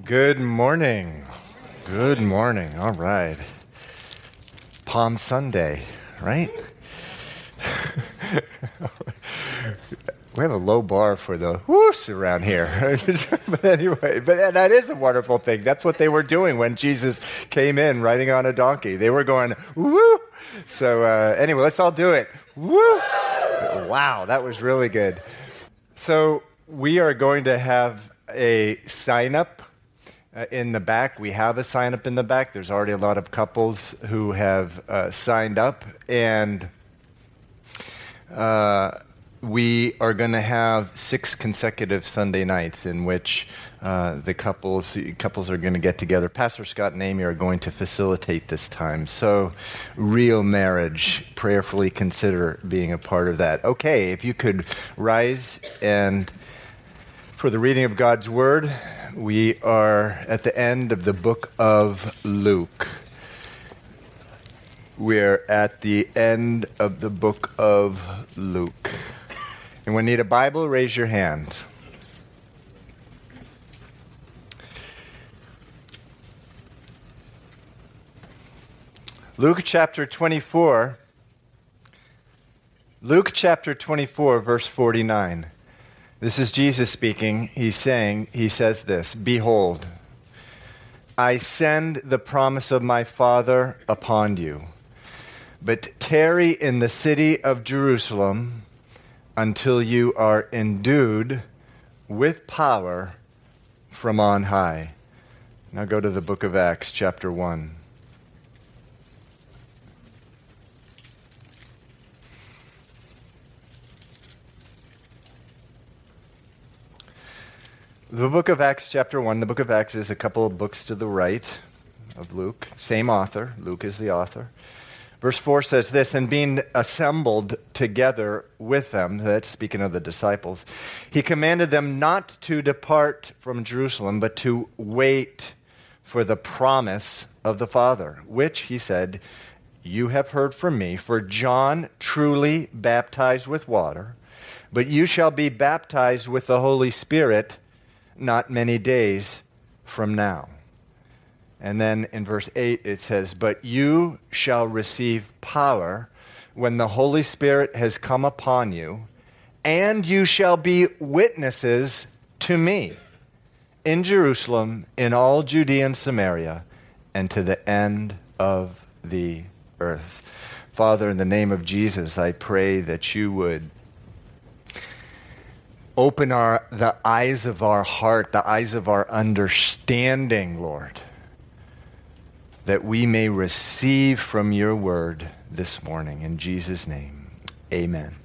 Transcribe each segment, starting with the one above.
Good morning. Good morning. All right. Palm Sunday, right? we have a low bar for the whoosh around here. but anyway, but that is a wonderful thing. That's what they were doing when Jesus came in riding on a donkey. They were going, woo! So uh, anyway, let's all do it. Woo! Wow, that was really good. So we are going to have a sign up in the back. We have a sign up in the back. There's already a lot of couples who have uh, signed up, and uh, we are going to have six consecutive Sunday nights in which uh, the couples couples are going to get together. Pastor Scott and Amy are going to facilitate this time. So, real marriage, prayerfully consider being a part of that. Okay, if you could rise and for the reading of God's Word, we are at the end of the book of Luke. We're at the end of the book of Luke. And you need a Bible, raise your hand. Luke chapter 24. Luke chapter 24, verse 49. This is Jesus speaking. He's saying, He says this Behold, I send the promise of my Father upon you, but tarry in the city of Jerusalem until you are endued with power from on high. Now go to the book of Acts, chapter 1. The book of Acts, chapter 1, the book of Acts is a couple of books to the right of Luke. Same author. Luke is the author. Verse 4 says this And being assembled together with them, that's speaking of the disciples, he commanded them not to depart from Jerusalem, but to wait for the promise of the Father, which, he said, you have heard from me. For John truly baptized with water, but you shall be baptized with the Holy Spirit not many days from now. And then in verse 8 it says, But you shall receive power when the Holy Spirit has come upon you, and you shall be witnesses to me in Jerusalem, in all Judea and Samaria, and to the end of the earth. Father, in the name of Jesus, I pray that you would Open our, the eyes of our heart, the eyes of our understanding, Lord, that we may receive from your word this morning. In Jesus' name, amen.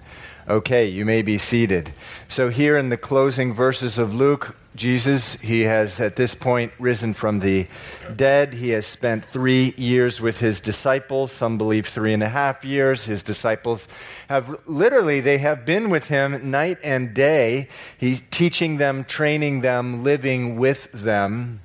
Okay, you may be seated. So, here in the closing verses of Luke, Jesus, he has at this point risen from the dead. He has spent three years with his disciples. Some believe three and a half years. His disciples have literally, they have been with him night and day. He's teaching them, training them, living with them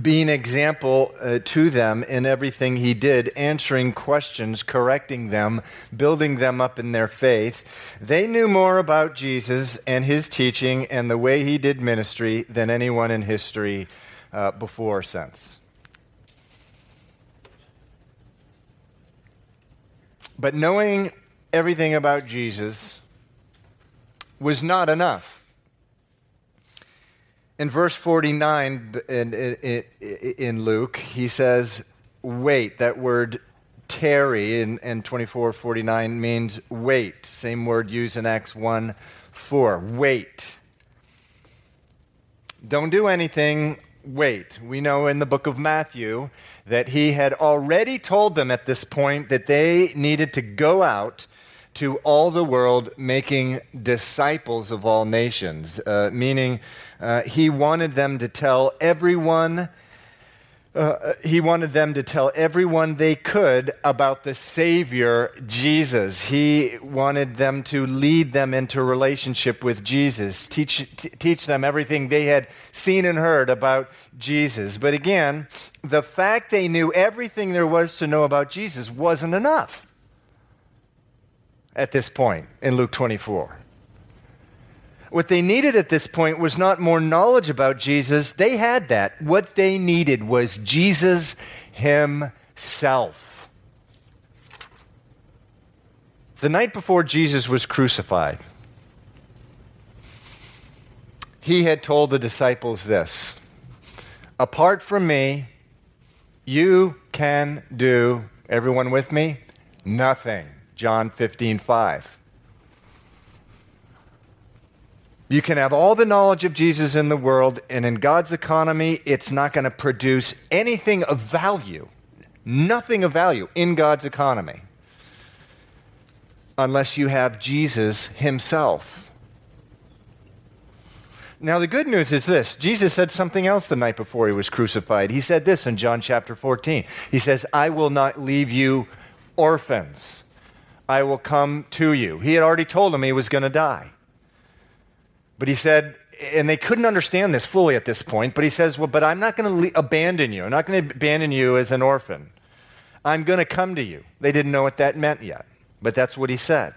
being example uh, to them in everything he did, answering questions, correcting them, building them up in their faith. They knew more about Jesus and his teaching and the way he did ministry than anyone in history uh, before or since. But knowing everything about Jesus was not enough in verse 49 in, in, in, Luke, he says, wait. That word tarry in, in 24 49 means wait. Same word used in Acts 1 4. Wait. Don't do anything, wait. We know in the book of Matthew that he had already told them at this point that they needed to go out to all the world, making disciples of all nations, uh, meaning uh, he wanted them to tell everyone. Uh, he wanted them to tell everyone they could about the Savior, Jesus. He wanted them to lead them into relationship with Jesus, teach, t- teach them everything they had seen and heard about Jesus. But again, the fact they knew everything there was to know about Jesus wasn't enough at this point in Luke 24. What they needed at this point was not more knowledge about Jesus. They had that. What they needed was Jesus himself. The night before Jesus was crucified, he had told the disciples this Apart from me, you can do, everyone with me? Nothing. John 15, 5. You can have all the knowledge of Jesus in the world, and in God's economy, it's not going to produce anything of value, nothing of value in God's economy, unless you have Jesus Himself. Now, the good news is this Jesus said something else the night before He was crucified. He said this in John chapter 14. He says, I will not leave you orphans, I will come to you. He had already told them He was going to die. But he said, and they couldn't understand this fully at this point, but he says, Well, but I'm not going to le- abandon you. I'm not going to abandon you as an orphan. I'm going to come to you. They didn't know what that meant yet, but that's what he said.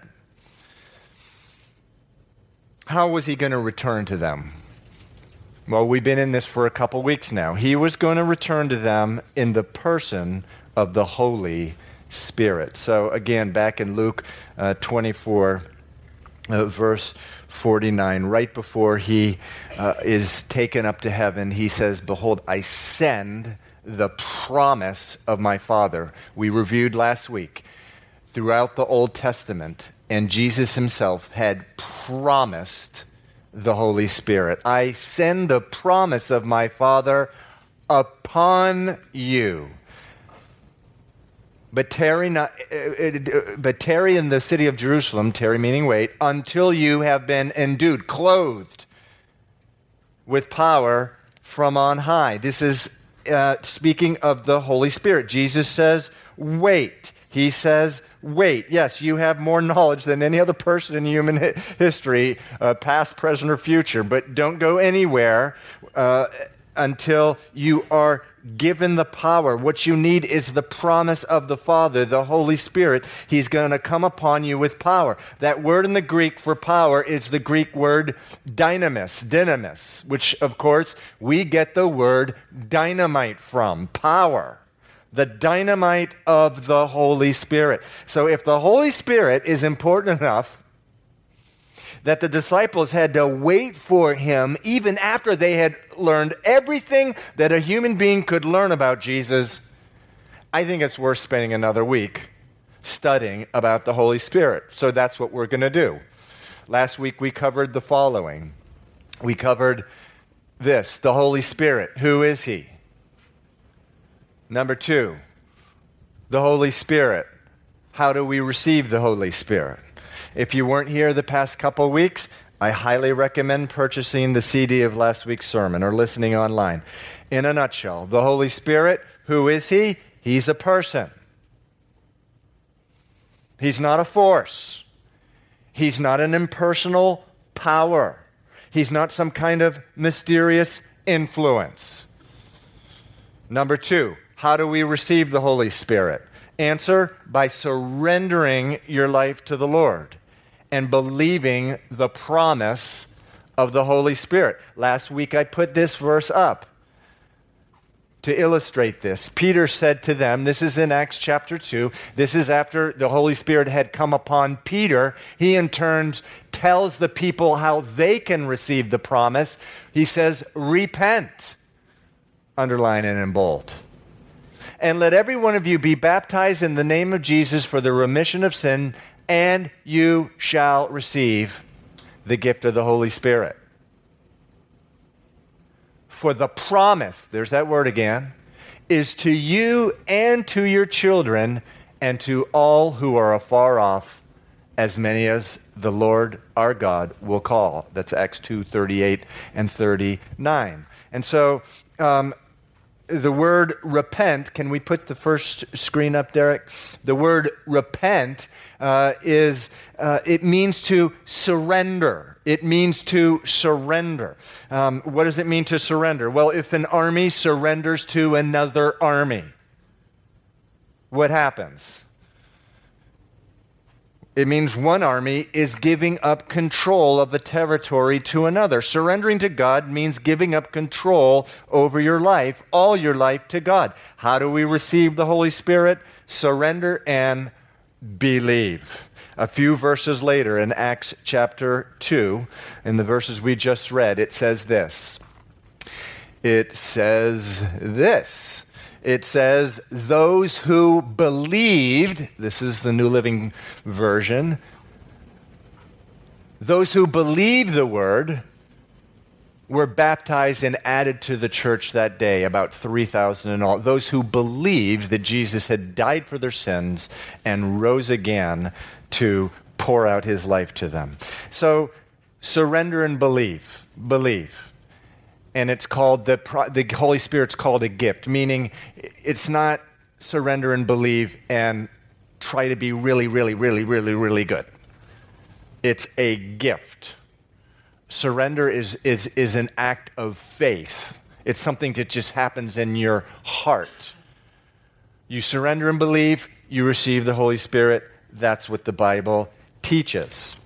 How was he going to return to them? Well, we've been in this for a couple weeks now. He was going to return to them in the person of the Holy Spirit. So, again, back in Luke uh, 24, uh, verse 49, right before he uh, is taken up to heaven, he says, Behold, I send the promise of my Father. We reviewed last week throughout the Old Testament, and Jesus himself had promised the Holy Spirit. I send the promise of my Father upon you. But tarry, not, uh, uh, but tarry in the city of Jerusalem, tarry meaning wait, until you have been endued, clothed with power from on high. This is uh, speaking of the Holy Spirit. Jesus says, wait. He says, wait. Yes, you have more knowledge than any other person in human history, uh, past, present, or future, but don't go anywhere uh, until you are given the power. What you need is the promise of the Father, the Holy Spirit. He's going to come upon you with power. That word in the Greek for power is the Greek word dynamis, dynamis, which, of course, we get the word dynamite from power. The dynamite of the Holy Spirit. So, if the Holy Spirit is important enough that the disciples had to wait for him even after they had learned everything that a human being could learn about Jesus, I think it's worth spending another week studying about the Holy Spirit. So that's what we're going to do. Last week we covered the following. We covered this the Holy Spirit. Who is he? Number two, the Holy Spirit. How do we receive the Holy Spirit? If you weren't here the past couple weeks, I highly recommend purchasing the CD of last week's sermon or listening online. In a nutshell, the Holy Spirit, who is He? He's a person. He's not a force. He's not an impersonal power. He's not some kind of mysterious influence. Number two, how do we receive the Holy Spirit? Answer by surrendering your life to the Lord and believing the promise of the Holy Spirit. Last week I put this verse up to illustrate this. Peter said to them, this is in Acts chapter 2, this is after the Holy Spirit had come upon Peter. He in turn tells the people how they can receive the promise. He says, Repent, underline it in bold. And let every one of you be baptized in the name of Jesus for the remission of sin, and you shall receive the gift of the Holy Spirit. For the promise, there's that word again, is to you and to your children and to all who are afar off, as many as the Lord our God will call. That's Acts 2 38 and 39. And so, um, the word repent, can we put the first screen up, Derek? The word repent uh, is, uh, it means to surrender. It means to surrender. Um, what does it mean to surrender? Well, if an army surrenders to another army, what happens? It means one army is giving up control of the territory to another. Surrendering to God means giving up control over your life, all your life to God. How do we receive the Holy Spirit? Surrender and believe. A few verses later in Acts chapter 2, in the verses we just read, it says this. It says this it says, Those who believed, this is the New Living Version, those who believed the word were baptized and added to the church that day, about 3,000 in all. Those who believed that Jesus had died for their sins and rose again to pour out his life to them. So surrender and believe. Believe and it's called the, the Holy Spirit's called a gift, meaning it's not surrender and believe and try to be really, really, really, really, really good. It's a gift. Surrender is, is, is an act of faith. It's something that just happens in your heart. You surrender and believe, you receive the Holy Spirit. That's what the Bible teaches.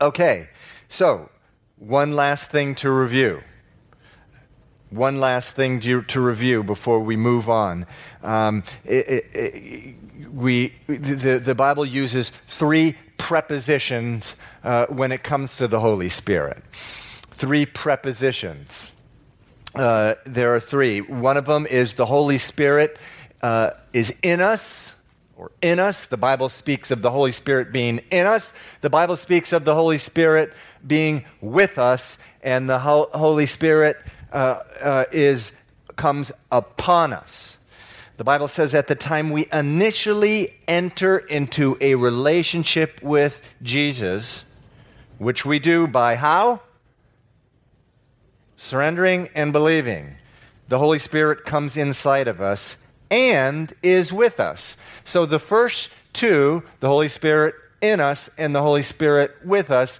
Okay, so one last thing to review one last thing to, to review before we move on. Um, it, it, it, we, the, the Bible uses three prepositions uh, when it comes to the Holy Spirit. Three prepositions. Uh, there are three. One of them is the Holy Spirit uh, is in us or in us. The Bible speaks of the Holy Spirit being in us. The Bible speaks of the Holy Spirit being with us, and the Holy Spirit uh, uh, is, comes upon us. The Bible says at the time we initially enter into a relationship with Jesus, which we do by how? Surrendering and believing. The Holy Spirit comes inside of us and is with us. So the first two, the Holy Spirit in us and the Holy Spirit with us,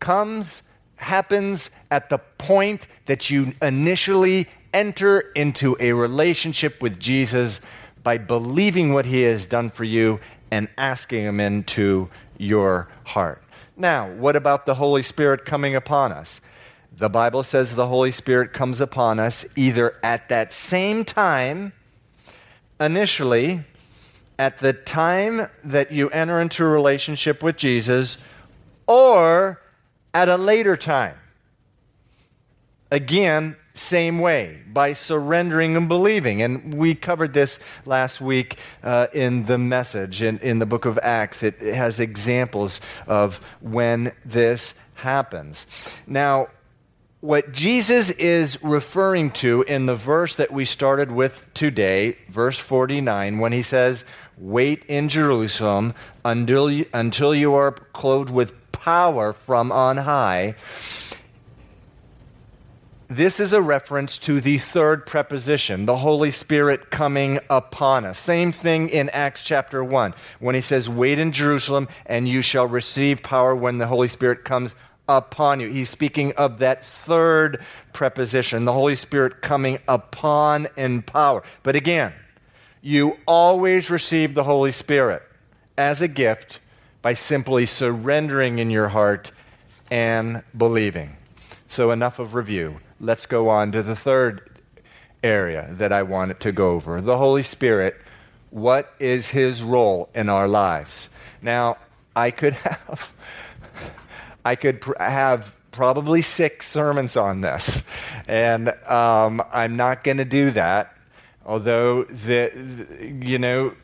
comes happens at the point that you initially enter into a relationship with Jesus by believing what he has done for you and asking him into your heart. Now, what about the Holy Spirit coming upon us? The Bible says the Holy Spirit comes upon us either at that same time, initially, at the time that you enter into a relationship with Jesus, or at a later time. Again, same way, by surrendering and believing. And we covered this last week uh, in the message in, in the book of Acts. It, it has examples of when this happens. Now, what Jesus is referring to in the verse that we started with today, verse 49, when he says, Wait in Jerusalem until you, until you are clothed with power from on high. This is a reference to the third preposition, the Holy Spirit coming upon us. Same thing in Acts chapter 1, when he says, Wait in Jerusalem, and you shall receive power when the Holy Spirit comes upon you. He's speaking of that third preposition, the Holy Spirit coming upon in power. But again, you always receive the Holy Spirit as a gift by simply surrendering in your heart and believing. So, enough of review. Let's go on to the third area that I wanted to go over the Holy Spirit. What is his role in our lives? Now, I could have, I could pr- have probably six sermons on this, and um, I'm not going to do that. Although the, the, you know,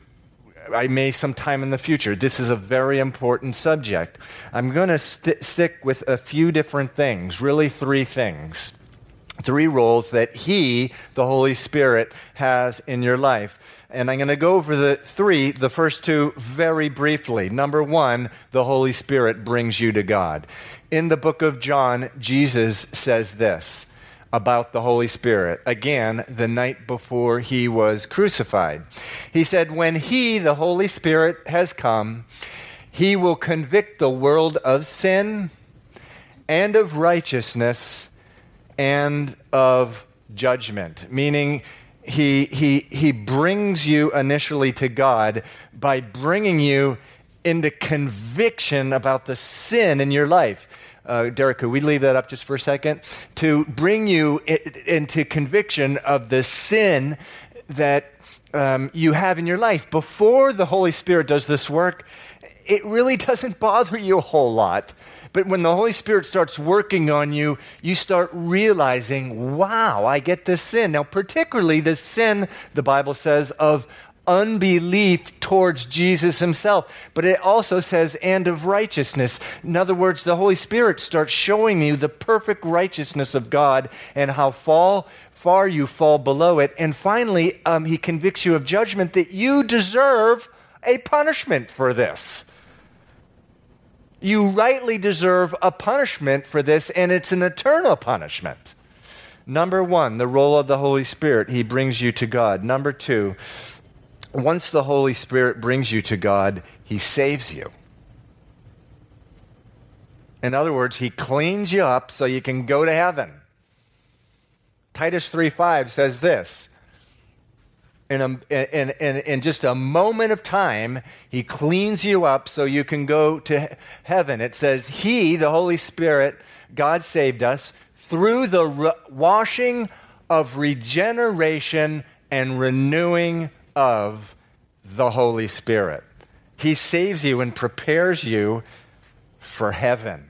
I may sometime in the future. This is a very important subject. I'm going to st- stick with a few different things, really, three things. Three roles that He, the Holy Spirit, has in your life. And I'm going to go over the three, the first two, very briefly. Number one, the Holy Spirit brings you to God. In the book of John, Jesus says this about the Holy Spirit. Again, the night before he was crucified. He said, When he, the Holy Spirit, has come, he will convict the world of sin and of righteousness and of judgment. Meaning, he, he, he brings you initially to God by bringing you into conviction about the sin in your life. Uh, Derek, could we leave that up just for a second? To bring you into conviction of the sin that um, you have in your life. Before the Holy Spirit does this work, it really doesn't bother you a whole lot. But when the Holy Spirit starts working on you, you start realizing, wow, I get this sin. Now, particularly the sin, the Bible says, of unbelief towards Jesus himself. But it also says, and of righteousness. In other words, the Holy Spirit starts showing you the perfect righteousness of God and how fall, far you fall below it. And finally, um, he convicts you of judgment that you deserve a punishment for this. You rightly deserve a punishment for this, and it's an eternal punishment. Number one, the role of the Holy Spirit. He brings you to God. Number two, once the Holy Spirit brings you to God, He saves you. In other words, He cleans you up so you can go to heaven. Titus 3:5 says this in, a, in, in, in just a moment of time, he cleans you up so you can go to heaven. It says, He, the Holy Spirit, God saved us through the re- washing of regeneration and renewing of the Holy Spirit. He saves you and prepares you for heaven.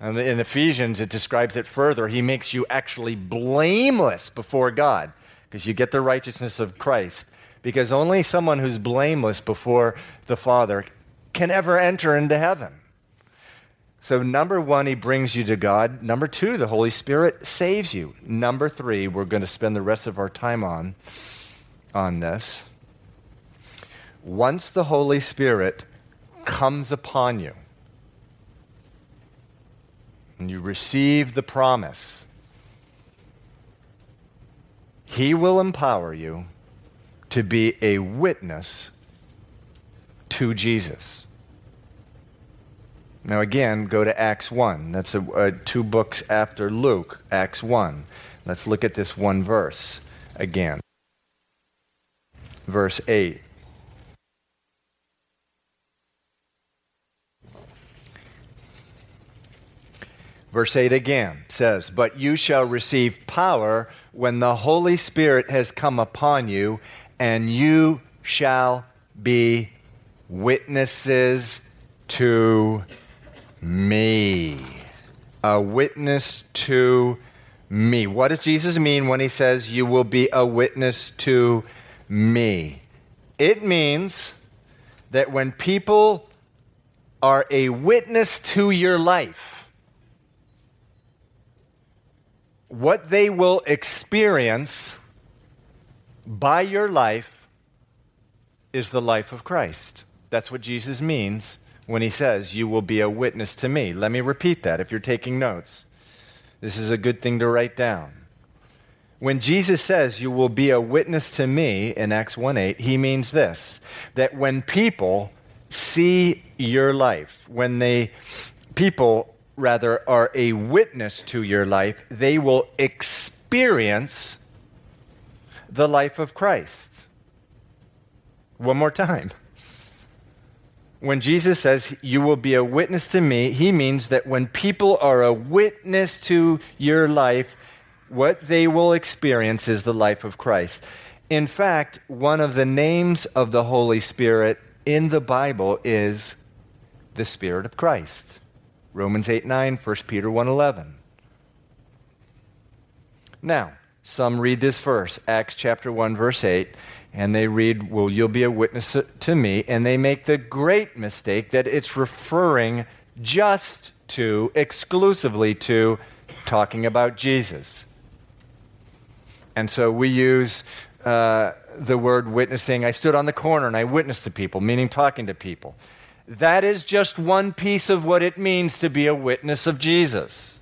And in Ephesians, it describes it further. He makes you actually blameless before God because you get the righteousness of Christ. Because only someone who's blameless before the Father can ever enter into heaven. So, number one, he brings you to God. Number two, the Holy Spirit saves you. Number three, we're going to spend the rest of our time on, on this. Once the Holy Spirit comes upon you and you receive the promise, he will empower you to be a witness to Jesus. Now, again, go to Acts 1. That's a, uh, two books after Luke, Acts 1. Let's look at this one verse again. Verse 8. Verse 8 again says, But you shall receive power when the Holy Spirit has come upon you, and you shall be witnesses to me. A witness to me. What does Jesus mean when he says, You will be a witness to me? It means that when people are a witness to your life, what they will experience by your life is the life of Christ. That's what Jesus means when he says, You will be a witness to me. Let me repeat that if you're taking notes. This is a good thing to write down. When Jesus says, You will be a witness to me in Acts 1 8, he means this that when people see your life, when they, people rather, are a witness to your life, they will experience the life of Christ. One more time. When Jesus says, You will be a witness to me, he means that when people are a witness to your life, what they will experience is the life of Christ. In fact, one of the names of the Holy Spirit in the Bible is the Spirit of Christ. Romans 8 9, 1 Peter 1 11. Now, some read this verse, Acts chapter 1, verse 8, and they read, Well, you'll be a witness to me, and they make the great mistake that it's referring just to, exclusively to, talking about Jesus. And so we use uh, the word witnessing. I stood on the corner and I witnessed to people, meaning talking to people. That is just one piece of what it means to be a witness of Jesus.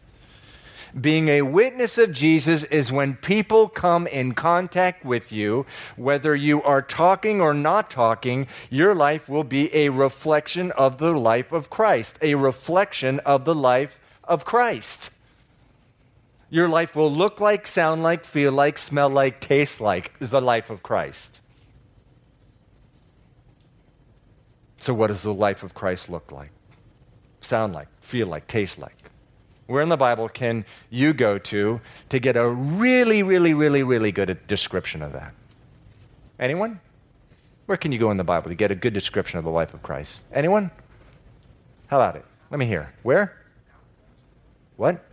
Being a witness of Jesus is when people come in contact with you, whether you are talking or not talking, your life will be a reflection of the life of Christ, a reflection of the life of Christ. Your life will look like, sound like, feel like, smell like, taste like the life of Christ. So, what does the life of Christ look like? Sound like, feel like, taste like? Where in the Bible can you go to to get a really, really, really, really good description of that? Anyone? Where can you go in the Bible to get a good description of the life of Christ? Anyone? How about it? Let me hear. Where? What?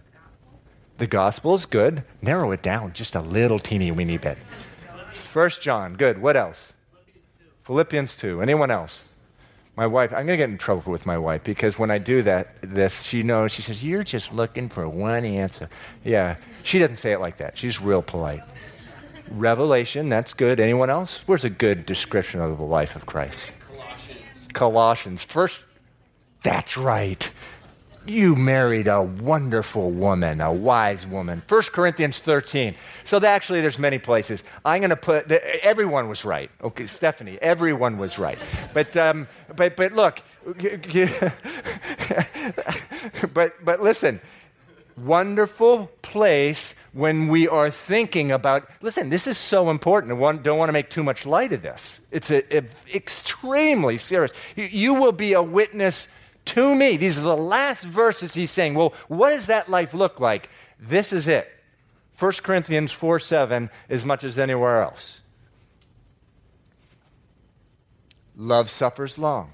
The Gospels, good. Narrow it down just a little teeny weeny bit. First John, good. What else? Philippians 2. Anyone else? My wife, I'm going to get in trouble with my wife because when I do that, this, she knows, she says, You're just looking for one answer. Yeah, she doesn't say it like that. She's real polite. Revelation, that's good. Anyone else? Where's a good description of the life of Christ? Colossians. Colossians. First, that's right you married a wonderful woman, a wise woman. 1 Corinthians 13. So actually, there's many places. I'm going to put, everyone was right. Okay, Stephanie, everyone was right. But, um, but, but look, but, but listen, wonderful place when we are thinking about listen this is so important i don't want to make too much light of this it's a, a, extremely serious you, you will be a witness to me. These are the last verses he's saying. Well, what does that life look like? This is it. 1 Corinthians 4 7, as much as anywhere else. Love suffers long.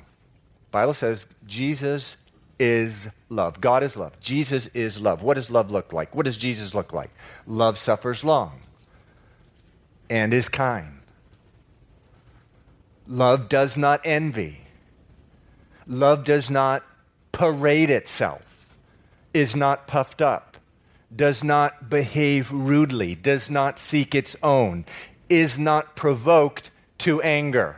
Bible says Jesus is love. God is love. Jesus is love. What does love look like? What does Jesus look like? Love suffers long and is kind. Love does not envy. Love does not parade itself, is not puffed up, does not behave rudely, does not seek its own, is not provoked to anger,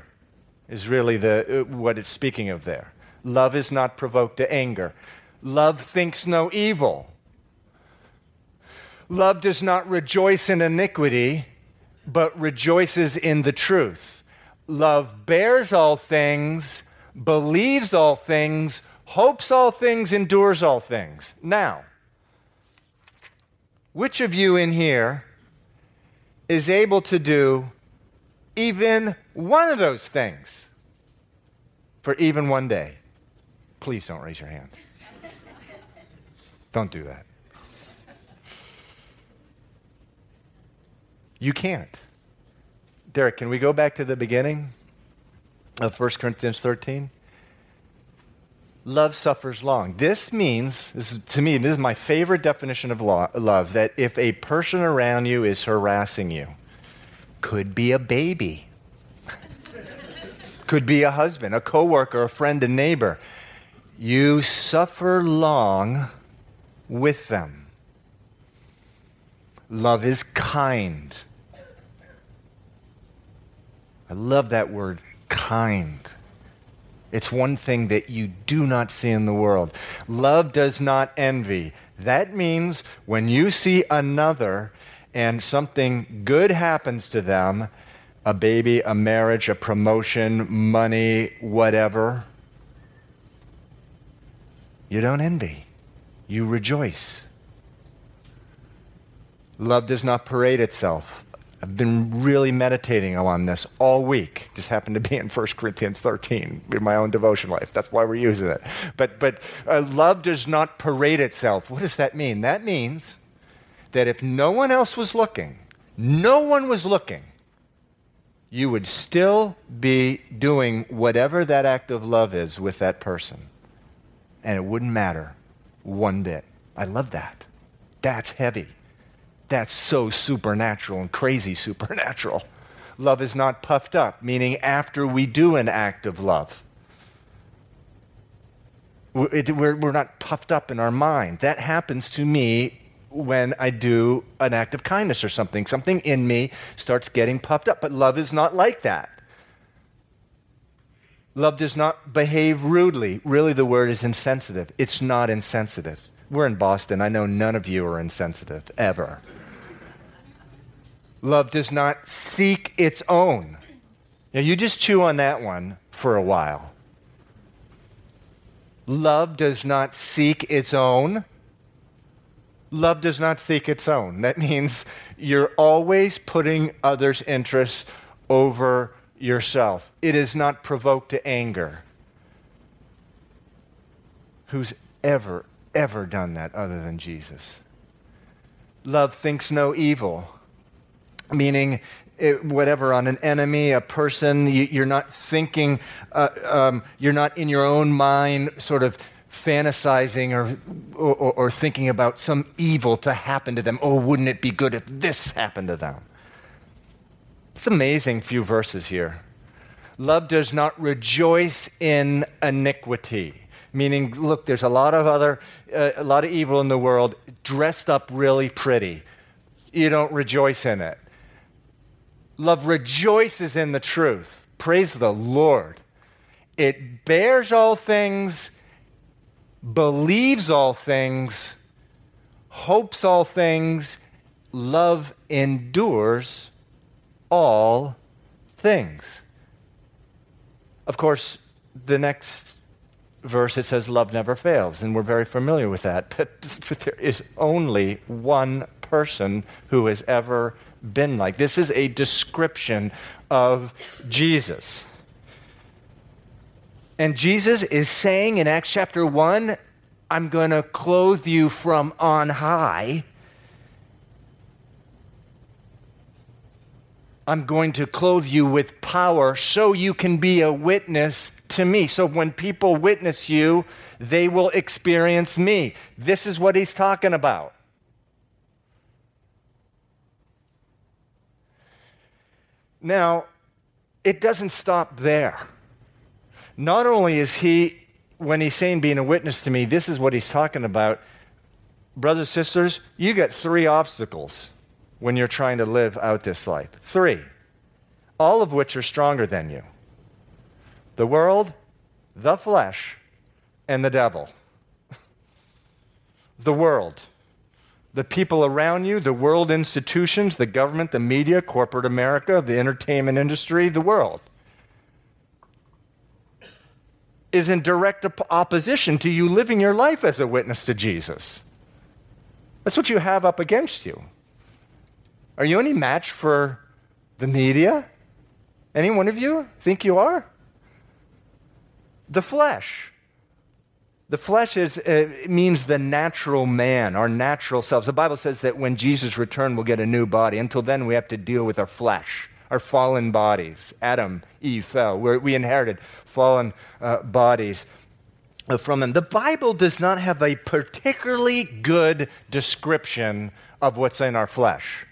is really the, uh, what it's speaking of there. Love is not provoked to anger. Love thinks no evil. Love does not rejoice in iniquity, but rejoices in the truth. Love bears all things believes all things, hopes all things, endures all things. Now, which of you in here is able to do even one of those things for even one day? Please don't raise your hand. Don't do that. You can't. Derek, can we go back to the beginning? Of 1 Corinthians 13? Love suffers long. This means, this is, to me, this is my favorite definition of love, that if a person around you is harassing you, could be a baby, could be a husband, a coworker, a friend, a neighbor, you suffer long with them. Love is kind. I love that word kind. It's one thing that you do not see in the world. Love does not envy. That means when you see another and something good happens to them a baby, a marriage, a promotion, money, whatever you don't envy. You rejoice. Love does not parade itself. I've been really meditating on this all week. Just happened to be in 1 Corinthians 13 in my own devotion life. That's why we're using it. But, but uh, love does not parade itself. What does that mean? That means that if no one else was looking, no one was looking, you would still be doing whatever that act of love is with that person. And it wouldn't matter one bit. I love that. That's heavy. That's so supernatural and crazy supernatural. Love is not puffed up, meaning after we do an act of love. We're, not puffed up in our mind. That happens to me when I do an act of kindness or something. Something in me starts getting puffed up. But love is not like that. Love does not behave rudely. Really, the word is insensitive. It's not insensitive. We're in Boston. I know none of you are insensitive, ever. Love does not seek its own. Now, you just chew on that one for a while. Love does not seek its own. Love does not seek its own. That means you're always putting others' interests over yourself. It is not provoked to anger. who's ever, ever done that other than Jesus. Love thinks no evil, meaning it, whatever on an enemy, a person, you, are not thinking, uh, um, you're not in your own mind sort of fantasizing or, or, or thinking about some evil to happen to them. Oh, wouldn't it be good if this happened to them? It's amazing few verses here. Love does not rejoice in iniquity. Meaning, look, there's a lot of other, uh, a lot of evil in the world dressed up really pretty. You don't rejoice in it. Love rejoices in the truth. Praise the Lord. It bears all things, believes all things, hopes all things, love endures all things. Of course, the next verse it says love never fails, and we're very familiar with that. But, but there is only one person who has ever been like. This is a description of Jesus. And Jesus is saying in Acts chapter 1, I'm going to clothe you from on high. I'm going to clothe you with power so you can be a witness to me. So when people witness you, they will experience me. This is what he's talking about. Now, it doesn't stop there. Not only is he, when he's saying being a witness to me, this is what he's talking about. Brothers, sisters, you get three obstacles when you're trying to live out this life. Three, all of which are stronger than you the world, the flesh, and the devil. the world the people around you, the world institutions, the government, the media, corporate America, the entertainment industry, the world, is in direct op- opposition to you living your life as a witness to Jesus. That's what you have up against you. Are you any match for the media? Any one of you think you are? The flesh. The flesh is, uh, means the natural man, our natural selves. The Bible says that when Jesus returns, we'll get a new body. Until then, we have to deal with our flesh, our fallen bodies. Adam, Eve fell. We're, we inherited fallen uh, bodies from them. The Bible does not have a particularly good description of what's in our flesh.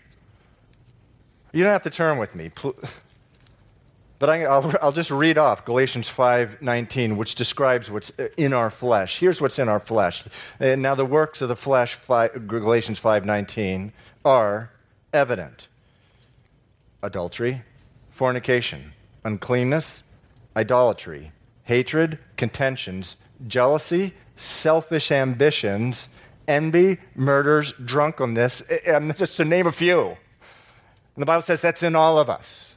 You don't have to turn with me. But I, will just read off Galatians 5:19, which describes what's uh, in our flesh. Here's what's in our flesh. And now the works of the flesh, Galatians 5:19, are evident: adultery, fornication, uncleanness, idolatry, hatred, contentions, jealousy, selfish ambitions, envy, murders, drunkenness. and Just to name a few. And the Bible says that's in all of us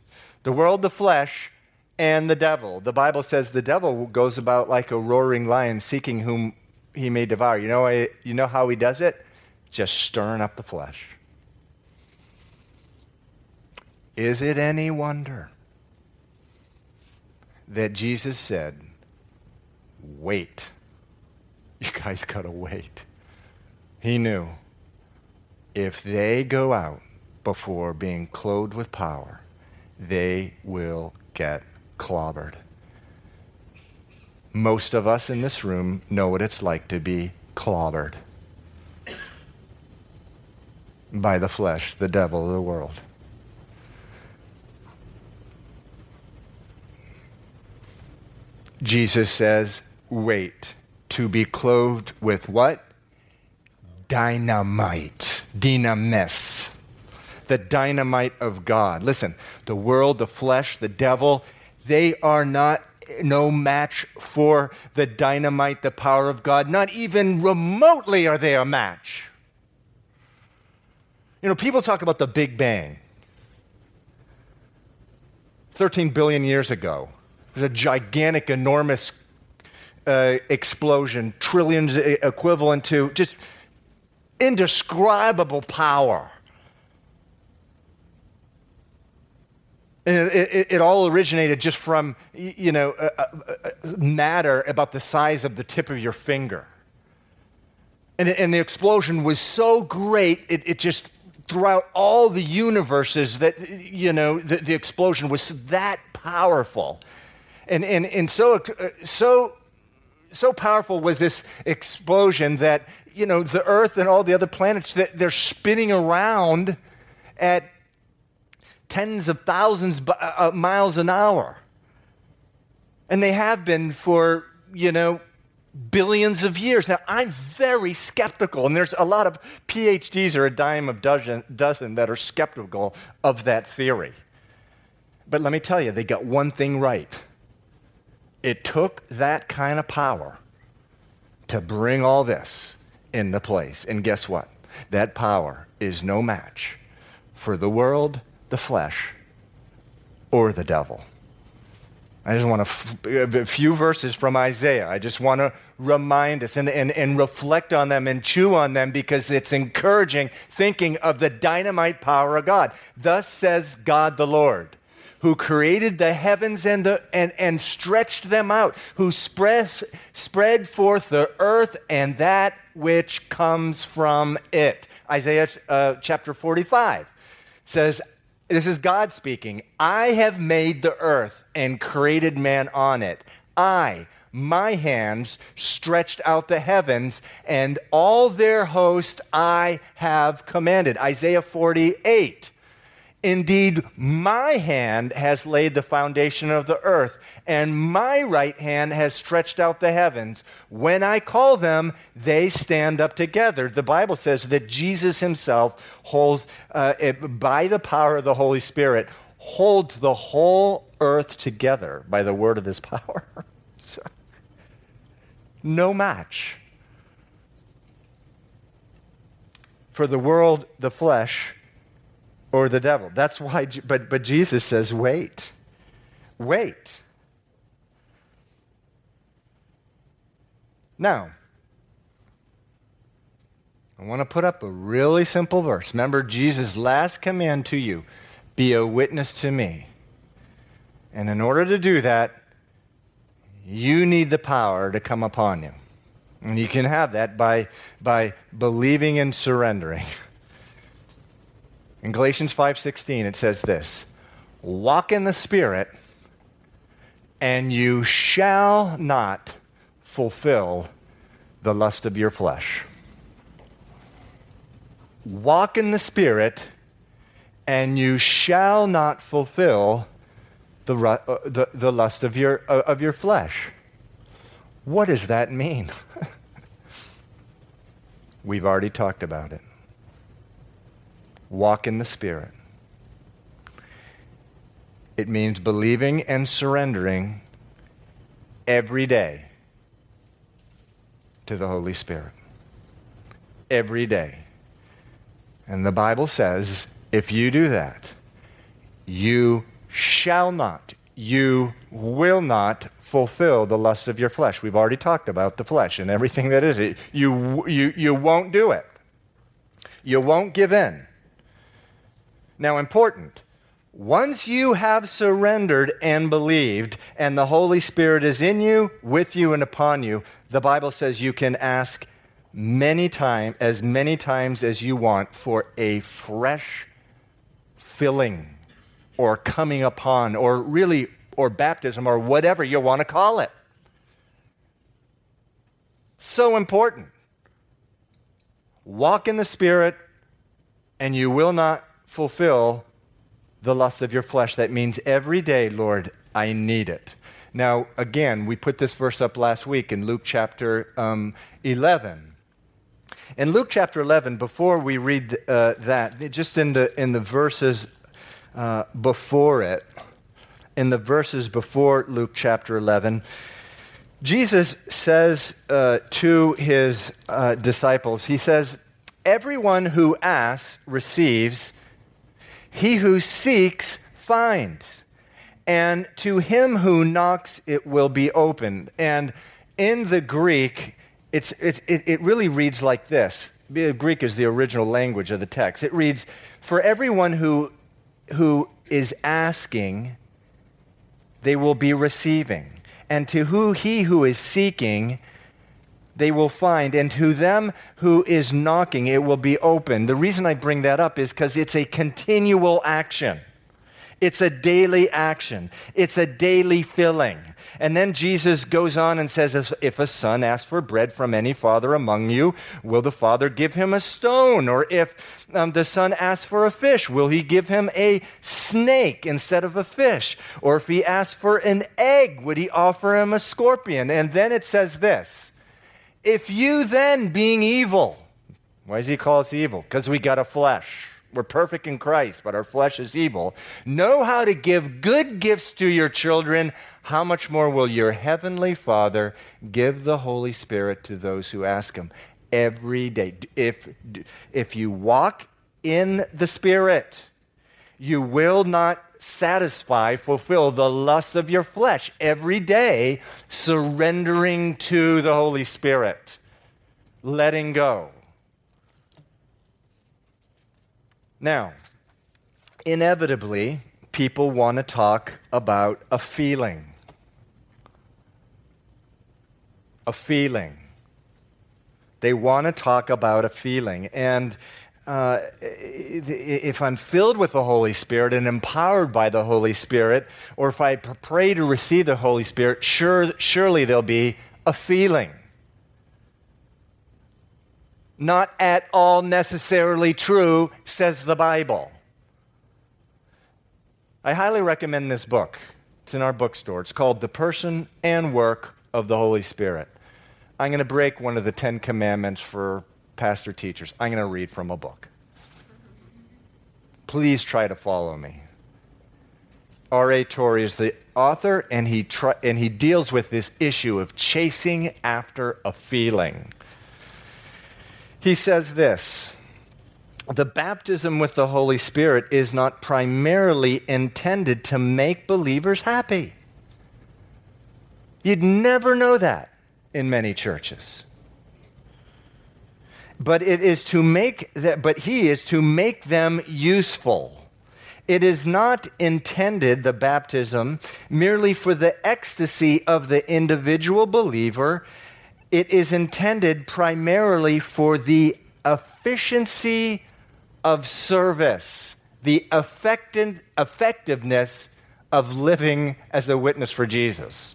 the world, the flesh, and the devil. The Bible says the devil goes about like a roaring lion seeking whom he may devour. You know, you know how he does it? Just stirring up the flesh. Is it any wonder that Jesus said, Wait. You guys got to wait. He knew if they go out before being clothed with power, they will get clobbered. Most of us in this room know what it's like to be clobbered by the flesh, the devil, the world. Jesus says, wait, to be clothed with what? Dynamite, dynamis the dynamite of God. Listen, the world, the flesh, the devil, they are not no match for the dynamite, the power of God. Not even remotely are they a match. You know, people talk about the Big Bang. 13 billion years ago, there's a gigantic, enormous uh, explosion, trillions equivalent to just indescribable power. And it, it, it, all originated just from, you know, a, a, matter about the size of the tip of your finger. And, and the explosion was so great, it, it just throughout all the universes that, you know, the, the explosion was that powerful. And, and, and so, uh, so, so powerful was this explosion that, you know, the Earth and all the other planets, that they're spinning around at tens of thousands of uh, miles an hour. And they have been for, you know, billions of years. Now, I'm very skeptical, and there's a lot of PhDs or a dime of dozen, dozen that are skeptical of that theory. But let me tell you, they got one thing right. It took that kind of power to bring all this into place. And guess what? That power is no match for the world, the flesh, or the devil. I just want a few verses from Isaiah. I just want to remind us and, and, and reflect on them and chew on them because it's encouraging thinking of the dynamite power of God. Thus says God the Lord, who created the heavens and, the, and, and stretched them out, who spread, spread forth the earth and that which comes from it. Isaiah uh, chapter 45 says, this is God speaking. I have made the earth and created man on it. I, my hands, stretched out the heavens, and all their host I have commanded. Isaiah 48. Indeed, my hand has laid the foundation of the earth, and my right hand has stretched out the heavens. When I call them, they stand up together. The Bible says that Jesus himself holds, uh, it, by the power of the Holy Spirit, holds the whole earth together by the word of his power. no match. For the world, the flesh, or the devil. That's why, but, but Jesus says, wait, wait. Now, I want to put up a really simple verse. Remember Jesus' last command to you be a witness to me. And in order to do that, you need the power to come upon you. And you can have that by, by believing and surrendering. In Galatians 5:16 it says this, "Walk in the spirit and you shall not fulfill the lust of your flesh." Walk in the spirit and you shall not fulfill the, uh, the, the lust of your, uh, of your flesh. What does that mean? We've already talked about it walk in the Spirit. It means believing and surrendering every day to the Holy Spirit. Every day. And the Bible says if you do that, you shall not, you will not fulfill the lust of your flesh. We've already talked about the flesh and everything that is it. You, you, you won't do it. You won't give in. Now, important. Once you have surrendered and believed, and the Holy Spirit is in you, with you, and upon you, the Bible says you can ask many times, as many times as you want, for a fresh filling or coming upon, or really, or baptism, or whatever you want to call it. So important. Walk in the Spirit, and you will not fulfill the lusts of your flesh. That means every day, Lord, I need it. Now, again, we put this verse up last week in Luke chapter um, 11. In Luke chapter 11, before we read uh, that, just in the, in the verses uh, before it, in the verses before Luke chapter 11, Jesus says uh, to his uh, disciples, He says, Everyone who asks receives he who seeks finds, and to him who knocks it will be opened. And in the Greek, it's, it's, it, it really reads like this. Greek is the original language of the text. It reads, For everyone who, who is asking, they will be receiving. and to who he who is seeking, they will find, and to them who is knocking, it will be open. The reason I bring that up is because it's a continual action. It's a daily action. It's a daily filling. And then Jesus goes on and says, If a son asks for bread from any father among you, will the father give him a stone? Or if um, the son asks for a fish, will he give him a snake instead of a fish? Or if he asks for an egg, would he offer him a scorpion? And then it says this If you then, being evil, why does he call us evil? Because we got a flesh. We're perfect in Christ, but our flesh is evil. Know how to give good gifts to your children. How much more will your heavenly Father give the Holy Spirit to those who ask him every day? If, if you walk in the Spirit, you will not satisfy, fulfill the lusts of your flesh every day, surrendering to the Holy Spirit, letting go. Now, inevitably, people want to talk about a feeling. A feeling. They want to talk about a feeling. And uh, if I'm filled with the Holy Spirit and empowered by the Holy Spirit, or if I pray to receive the Holy Spirit, sure, surely there'll be a feeling not at all necessarily true, says the Bible. I highly recommend this book. It's in our bookstore. It's called The Person and Work of the Holy Spirit. I'm going to break one of the Ten Commandments for pastor teachers. I'm going to read from a book. Please try to follow me. R.A. Torrey is the author, and he, try, and he deals with this issue of chasing after a feeling. He says this The baptism with the Holy Spirit is not primarily intended to make believers happy. You'd never know that in many churches. But it is to make that, but he is to make them useful. It is not intended, the baptism, merely for the ecstasy of the individual believer it is intended primarily for the efficiency of service, the effectiveness of living as a witness for Jesus.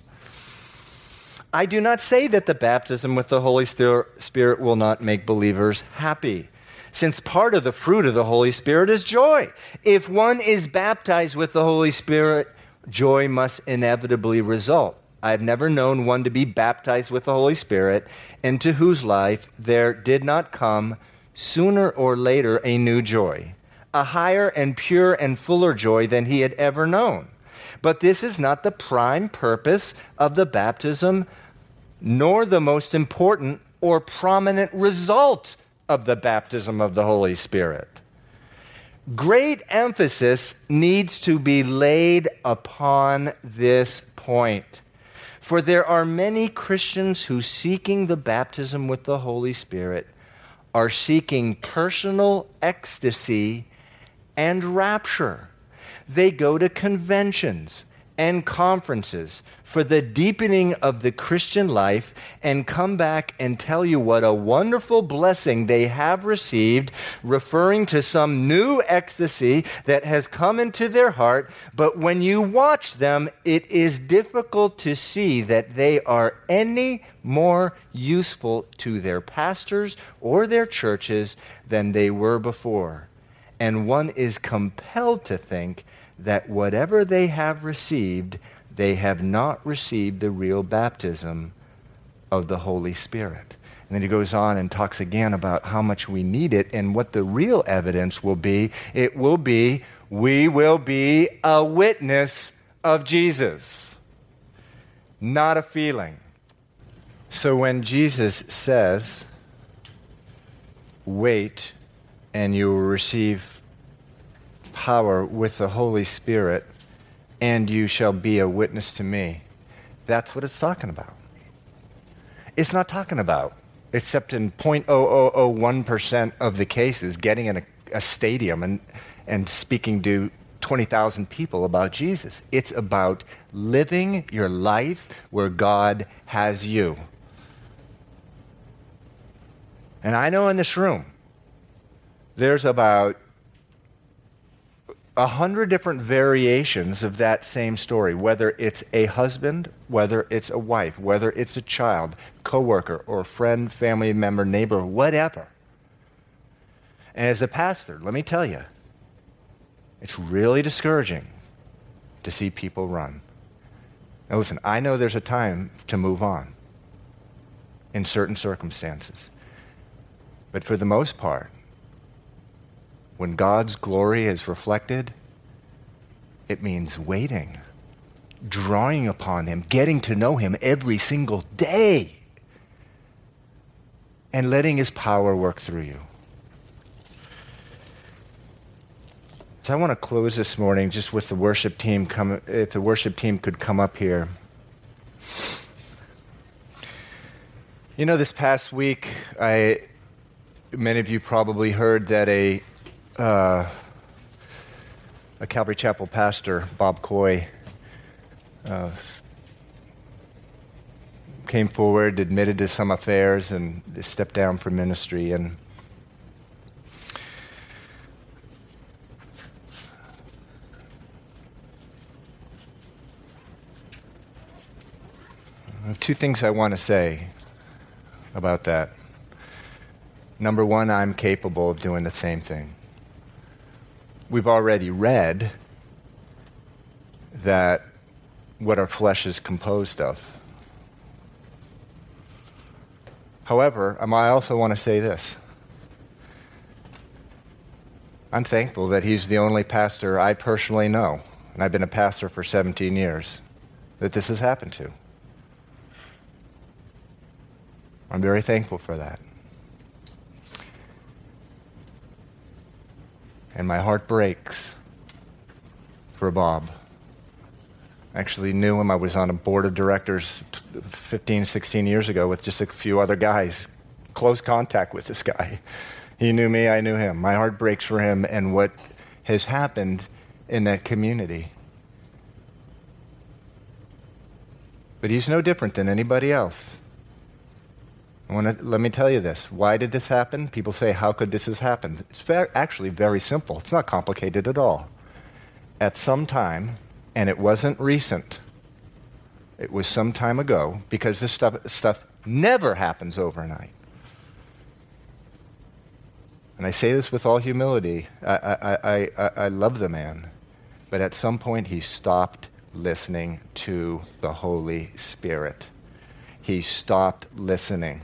I do not say that the baptism with the Holy Spirit will not make believers happy, since part of the fruit of the Holy Spirit is joy. If one is baptized with the Holy Spirit, joy must inevitably result. I've never known one to be baptized with the Holy Spirit, into whose life there did not come sooner or later a new joy, a higher and pure and fuller joy than he had ever known. But this is not the prime purpose of the baptism, nor the most important or prominent result of the baptism of the Holy Spirit. Great emphasis needs to be laid upon this point. For there are many Christians who, seeking the baptism with the Holy Spirit, are seeking personal ecstasy and rapture. They go to conventions and conferences for the deepening of the Christian life and come back and tell you what a wonderful blessing they have received, referring to some new ecstasy that has come into their heart. But when you watch them, it is difficult to see that they are any more useful to their pastors or their churches than they were before. And one is compelled to think that whatever they have received, they have not received the real baptism of the Holy Spirit. And then he goes on and talks again about how much we need it and what the real evidence will be. It will be we will be a witness of Jesus, not a feeling. So when Jesus says, wait and you will receive power with the Holy Spirit, and you shall be a witness to me. That's what it's talking about. It's not talking about, except in 0.0001% of the cases, getting in a, a stadium and, and speaking to 20,000 people about Jesus. It's about living your life where God has you. And I know in this room, there's about a hundred different variations of that same story, whether it's a husband, whether it's a wife, whether it's a child, coworker, or friend, family member, neighbor, whatever. And as a pastor, let me tell you, it's really discouraging to see people run. Now, listen, I know there's a time to move on in certain circumstances. But for the most part, when God's glory is reflected, it means waiting, drawing upon Him, getting to know Him every single day, and letting His power work through you. So I want to close this morning just with the worship team come if the worship team could come up here. You know, this past week, I many of you probably heard that a uh, a Calvary Chapel pastor, Bob Coy, uh, came forward, admitted to some affairs, and stepped down from ministry. And two things I want to say about that. Number one, I'm capable of doing the same thing. We've already read that what our flesh is composed of. However, um, I also want to say this. I'm thankful that he's the only pastor I personally know, and I've been a pastor for 17 years, that this has happened to. I'm very thankful for that. And my heart breaks for Bob. I actually knew him. I was on a board of directors 15, 16 years ago with just a few other guys. Close contact with this guy. He knew me, I knew him. My heart breaks for him and what has happened in that community. But he's no different than anybody else. I want to, let me tell you this. Why did this happen? People say, How could this have happened? It's actually very simple. It's not complicated at all. At some time, and it wasn't recent, it was some time ago, because this stuff, stuff never happens overnight. And I say this with all humility. I, I, I, I love the man. But at some point, he stopped listening to the Holy Spirit. He stopped listening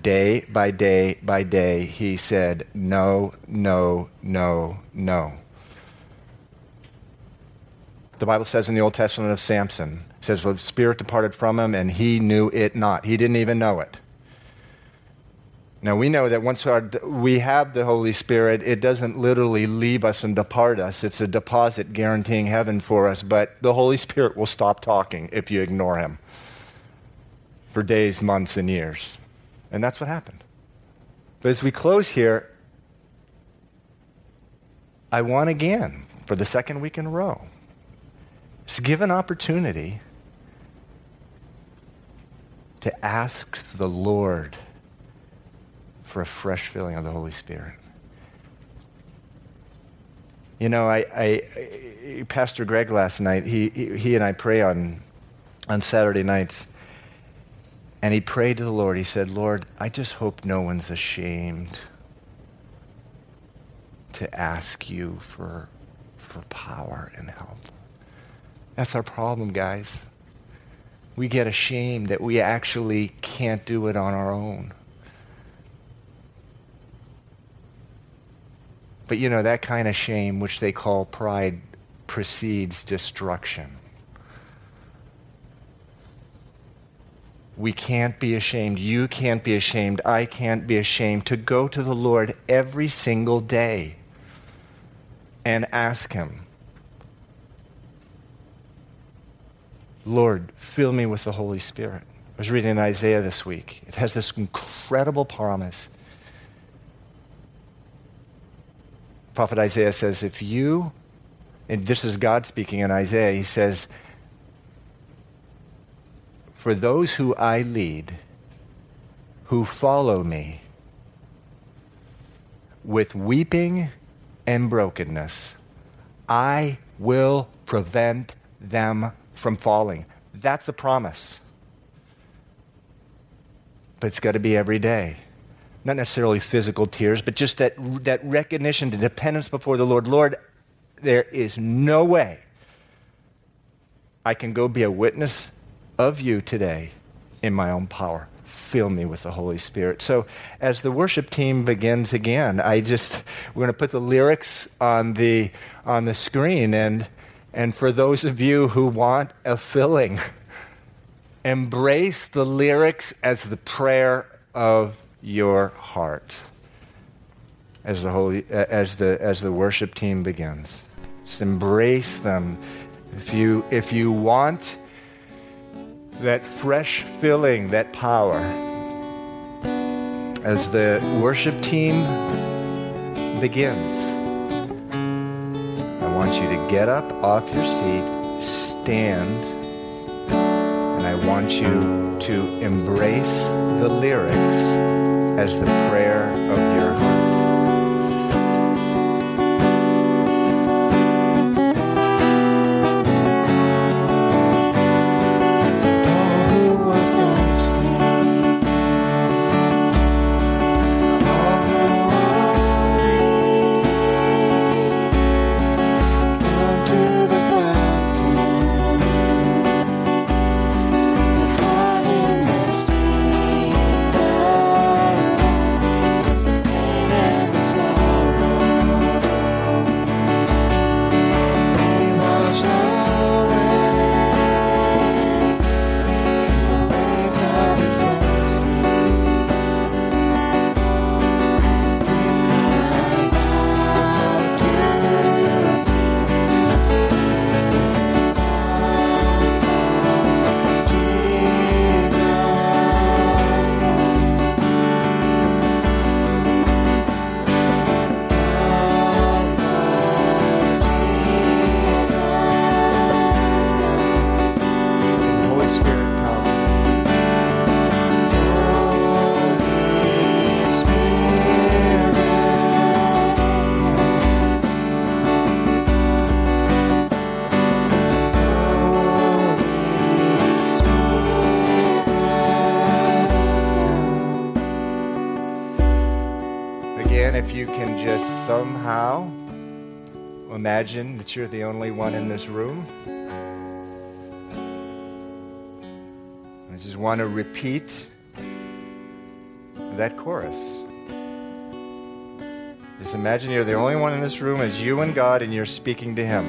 day by day by day, he said, No, no, no, no. The Bible says in the Old Testament of Samson, says the spirit departed from him and he knew it not. He didn't even know it. Now we know that once our, we have the Holy Spirit, it doesn't literally leave us and depart us. It's a deposit guaranteeing heaven for us, but the Holy Spirit will stop talking if you ignore him for days, months, and years. And that's what happened. But as we close here, I want again for the second week in a row. Just give an opportunity to ask the Lord for a fresh filling of the Holy Spirit. You know, I, I, I Pastor Greg last night, he, he, he and I pray on, on Saturday nights. And he prayed to the Lord. He said, Lord, I just hope no one's ashamed to ask you for, for power and help. That's our problem, guys. We get ashamed that we actually can't do it on our own. But you know, that kind of shame, which they call pride, precedes destruction. We can't be ashamed. You can't be ashamed. I can't be ashamed to go to the Lord every single day and ask Him, Lord, fill me with the Holy Spirit. I was reading in Isaiah this week. It has this incredible promise. Prophet Isaiah says, If you and this is God speaking in Isaiah, he says, For those who I lead, who follow me, with weeping and brokenness, I will prevent them from falling. That's a promise. But it's got to be every day. Not necessarily physical tears, but just that, that recognition, the dependence before the Lord. Lord, there is no way I can go be a witness of you today in my own power. Fill me with the Holy Spirit. So, as the worship team begins again, I just we're going to put the lyrics on the on the screen, and and for those of you who want a filling, embrace the lyrics as the prayer of your heart. As the holy as the as the worship team begins. Just embrace them. If you, if you want that fresh filling, that power, as the worship team begins, I want you to get up off your seat, stand, and I want you to embrace the lyrics as the prayer of your that you're the only one in this room. I just want to repeat that chorus. Just imagine you're the only one in this room as you and God and you're speaking to him.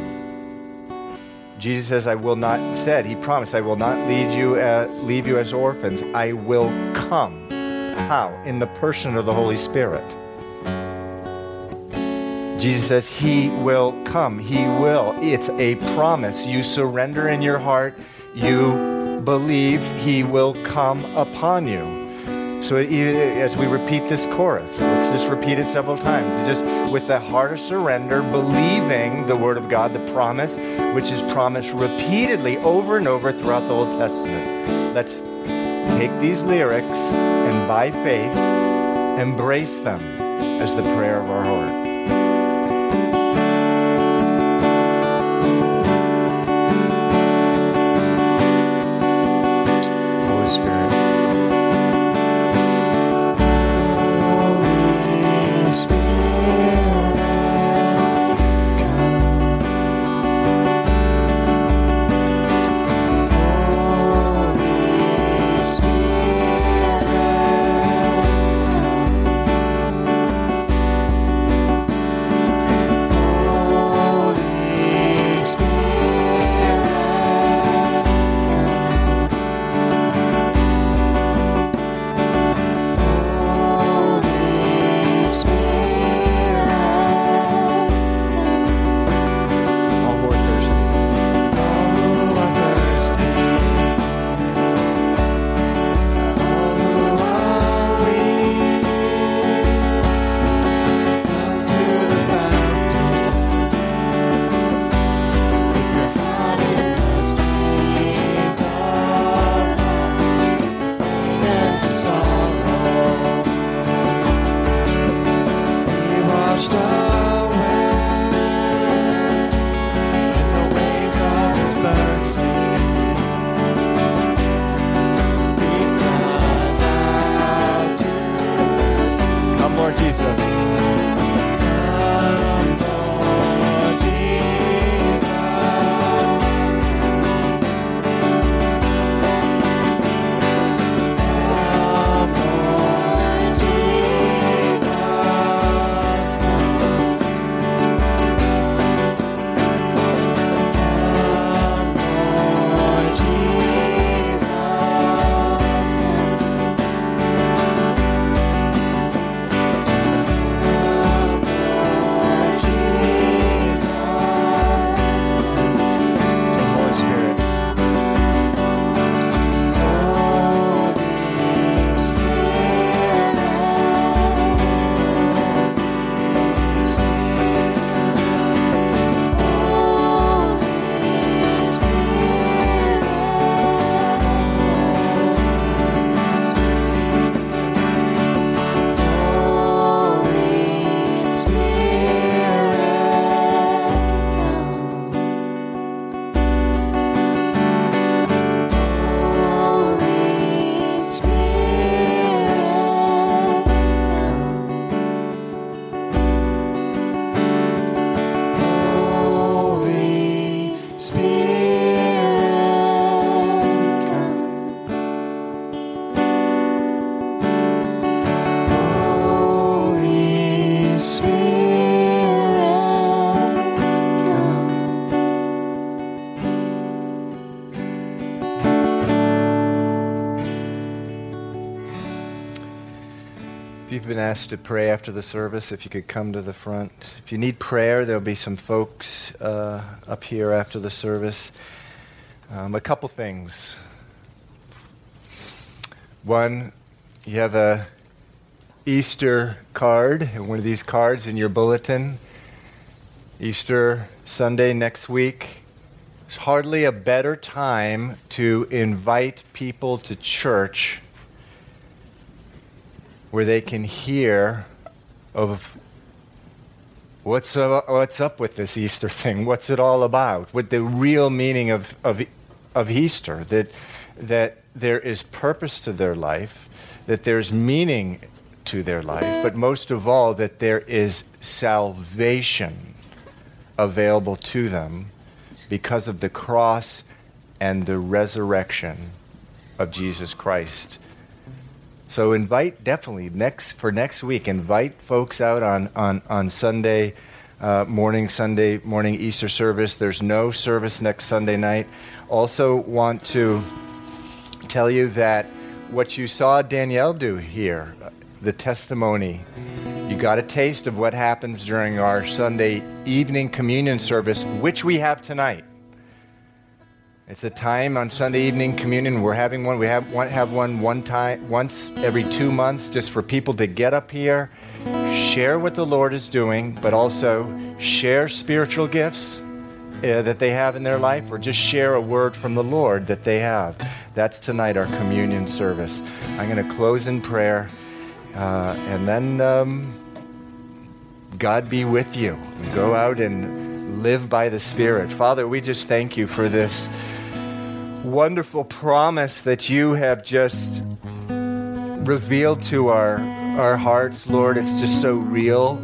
Jesus says, I will not, said, he promised, I will not lead you, uh, leave you as orphans. I will come. How? In the person of the Holy Spirit. Jesus says he will come. He will. It's a promise. You surrender in your heart. You believe he will come upon you. So as we repeat this chorus, let's just repeat it several times. Just with the heart of surrender, believing the word of God, the promise, which is promised repeatedly over and over throughout the Old Testament. Let's take these lyrics and by faith embrace them as the prayer of our heart. speak. Asked to pray after the service, if you could come to the front. If you need prayer, there'll be some folks uh, up here after the service. Um, a couple things. One, you have a Easter card, one of these cards in your bulletin. Easter Sunday next week. There's hardly a better time to invite people to church where they can hear of what's, uh, what's up with this Easter thing, what's it all about, what the real meaning of, of, of Easter, that, that there is purpose to their life, that there's meaning to their life, but most of all, that there is salvation available to them because of the cross and the resurrection of Jesus Christ. So invite definitely next for next week. Invite folks out on on on Sunday uh, morning, Sunday morning Easter service. There's no service next Sunday night. Also want to tell you that what you saw Danielle do here, the testimony, you got a taste of what happens during our Sunday evening communion service, which we have tonight. It's a time on Sunday evening communion. We're having one. We have one, have one one time once every two months, just for people to get up here, share what the Lord is doing, but also share spiritual gifts uh, that they have in their life, or just share a word from the Lord that they have. That's tonight our communion service. I'm going to close in prayer, uh, and then um, God be with you. Go out and live by the Spirit. Father, we just thank you for this wonderful promise that you have just revealed to our, our hearts, Lord. It's just so real.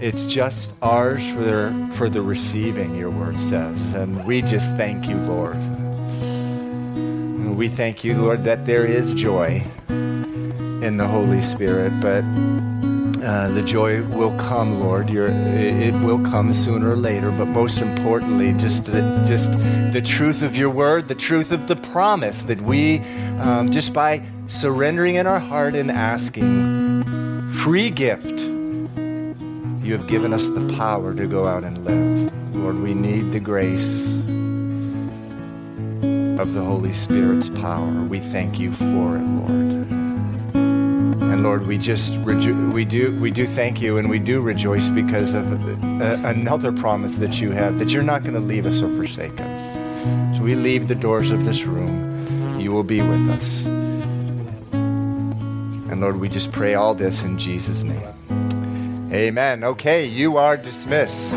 It's just ours for the, for the receiving, your word says. And we just thank you, Lord. We thank you, Lord, that there is joy in the Holy Spirit, but uh, the joy will come, Lord. It will come sooner or later. But most importantly, just the, just the truth of your word, the truth of the promise that we, um, just by surrendering in our heart and asking, free gift, you have given us the power to go out and live. Lord, we need the grace of the Holy Spirit's power. We thank you for it, Lord. And Lord, we just rejo- we do we do thank you and we do rejoice because of uh, another promise that you have that you're not going to leave us or forsake us. So we leave the doors of this room. You will be with us. And Lord, we just pray all this in Jesus' name. Amen. Okay, you are dismissed.